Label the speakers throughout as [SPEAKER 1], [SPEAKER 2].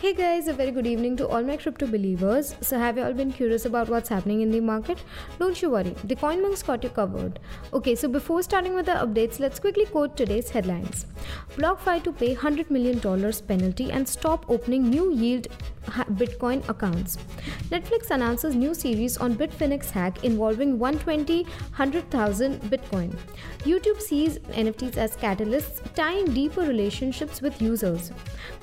[SPEAKER 1] Hey guys, a very good evening to all my crypto believers. So, have you all been curious about what's happening in the market? Don't you worry, the CoinMonks got you covered. Okay, so before starting with the updates, let's quickly quote today's headlines BlockFi to pay $100 million penalty and stop opening new yield Bitcoin accounts. Netflix announces new series on Bitfinex hack involving 120 100,000 Bitcoin. YouTube sees NFTs as catalysts, tying deeper relationships with users.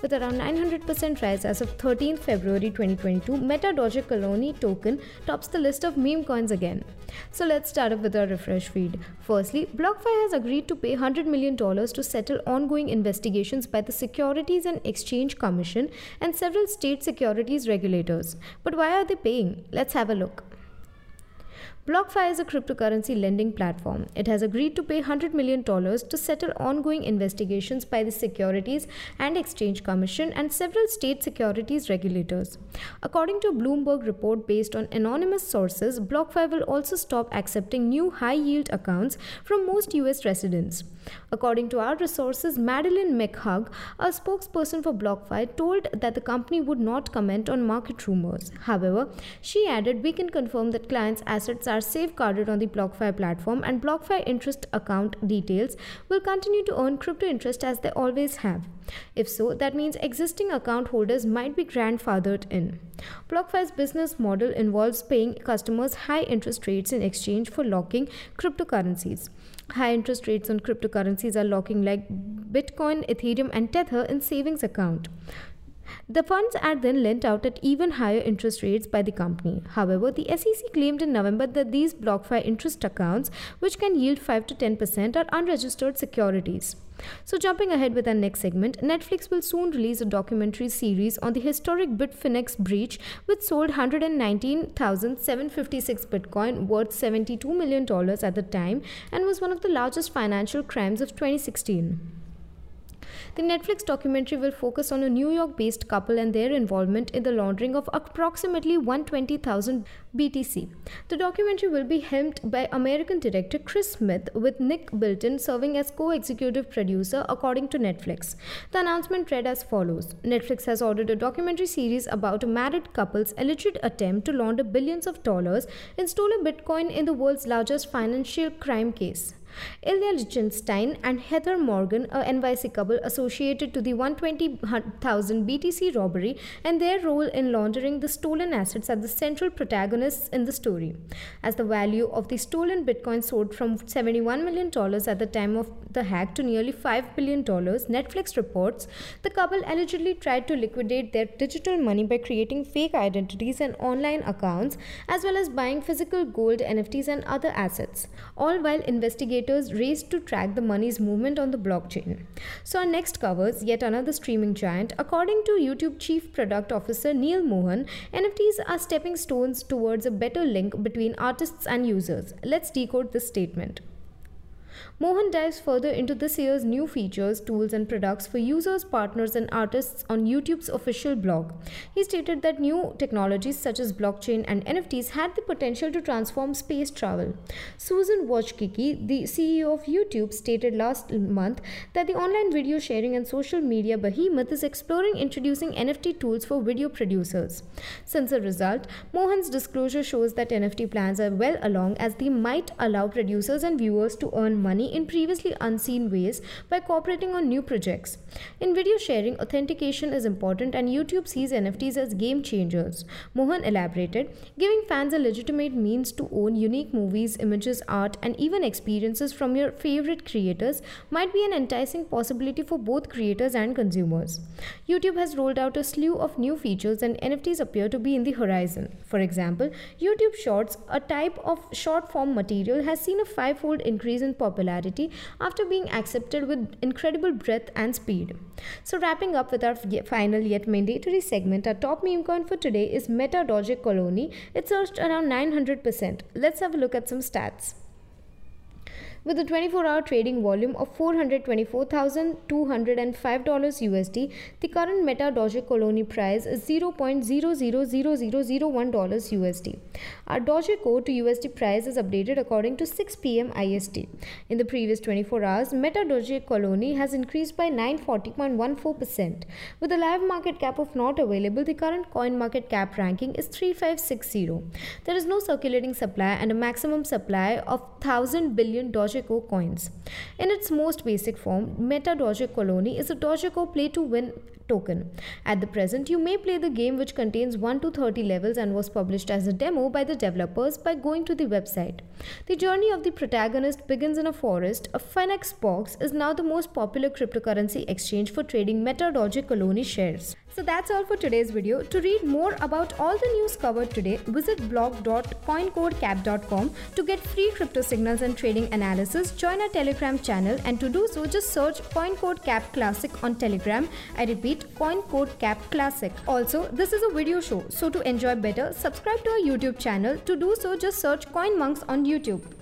[SPEAKER 1] With around 900% rise as of 13 February 2022, Meta Doge Colony token tops the list of meme coins again. So let's start off with our refresh feed. Firstly, BlockFi has agreed to pay $100 million to settle ongoing investigations by the Securities and Exchange Commission and several state securities regulators. But why are they paying? Let's have a look. BlockFi is a cryptocurrency lending platform. It has agreed to pay $100 million to settle ongoing investigations by the Securities and Exchange Commission and several state securities regulators. According to a Bloomberg report based on anonymous sources, BlockFi will also stop accepting new high yield accounts from most US residents. According to our resources, Madeline McHugh, a spokesperson for BlockFi, told that the company would not comment on market rumors. However, she added, We can confirm that clients' assets are safeguarded on the BlockFi platform, and BlockFi interest account details will continue to earn crypto interest as they always have. If so, that means existing account holders might be grandfathered in. BlockFi's business model involves paying customers high interest rates in exchange for locking cryptocurrencies. High interest rates on cryptocurrencies are locking like Bitcoin, Ethereum, and Tether in savings account. The funds are then lent out at even higher interest rates by the company. However, the SEC claimed in November that these BlockFi interest accounts, which can yield 5 to 10%, are unregistered securities. So, jumping ahead with our next segment, Netflix will soon release a documentary series on the historic Bitfinex breach, which sold 119,756 Bitcoin worth $72 million at the time and was one of the largest financial crimes of 2016. The Netflix documentary will focus on a New York based couple and their involvement in the laundering of approximately 120,000 BTC. The documentary will be helmed by American director Chris Smith, with Nick Bilton serving as co executive producer, according to Netflix. The announcement read as follows Netflix has ordered a documentary series about a married couple's alleged attempt to launder billions of dollars in stolen Bitcoin in the world's largest financial crime case. Ilya Lichtenstein and Heather Morgan, a NYC couple associated to the 120,000 BTC robbery, and their role in laundering the stolen assets are the central protagonists in the story. As the value of the stolen Bitcoin soared from $71 million at the time of the hack to nearly $5 billion, Netflix reports the couple allegedly tried to liquidate their digital money by creating fake identities and online accounts, as well as buying physical gold, NFTs, and other assets, all while investigating raced to track the money's movement on the blockchain. So, our next covers yet another streaming giant. According to YouTube Chief Product Officer Neal Mohan, NFTs are stepping stones towards a better link between artists and users. Let's decode this statement. Mohan dives further into this year's new features, tools, and products for users, partners, and artists on YouTube's official blog. He stated that new technologies such as blockchain and NFTs had the potential to transform space travel. Susan Wojcicki, the CEO of YouTube, stated last month that the online video sharing and social media behemoth is exploring introducing NFT tools for video producers. Since a result, Mohan's disclosure shows that NFT plans are well along as they might allow producers and viewers to earn money in previously unseen ways by cooperating on new projects. In video sharing, authentication is important and YouTube sees NFTs as game changers. Mohan elaborated, giving fans a legitimate means to own unique movies, images, art, and even experiences from your favorite creators might be an enticing possibility for both creators and consumers. YouTube has rolled out a slew of new features and NFTs appear to be in the horizon. For example, YouTube Shorts, a type of short form material, has seen a five fold increase in popularity popularity after being accepted with incredible breadth and speed. So, wrapping up with our final yet mandatory segment, our top meme coin for today is Meta Doge Colony. It surged around 900%. Let's have a look at some stats. With a 24 hour trading volume of $424,205 USD, the current Meta Doge Colony price is $0.000001 USD. Our Doge code to USD price is updated according to 6 pm IST. In the previous 24 hours, Meta Doge Colony has increased by 940.14%. With a live market cap of not available, the current coin market cap ranking is 3560. There is no circulating supply and a maximum supply of 1000 billion Dogecoin coins. In its most basic form, Meta Doge Colony is a Dogecoin play to win token. At the present, you may play the game which contains 1 to 30 levels and was published as a demo by the developers by going to the website. The journey of the protagonist begins in a forest. A Phoenix box is now the most popular cryptocurrency exchange for trading Meta Doge Colony shares. So that's all for today's video. To read more about all the news covered today, visit blog.coincodecap.com to get free crypto signals and trading analysis. Join our Telegram channel and to do so just search CoinCodeCap Classic on Telegram. I repeat CoinCodeCap Classic. Also, this is a video show, so to enjoy better, subscribe to our YouTube channel. To do so just search CoinMonks on YouTube.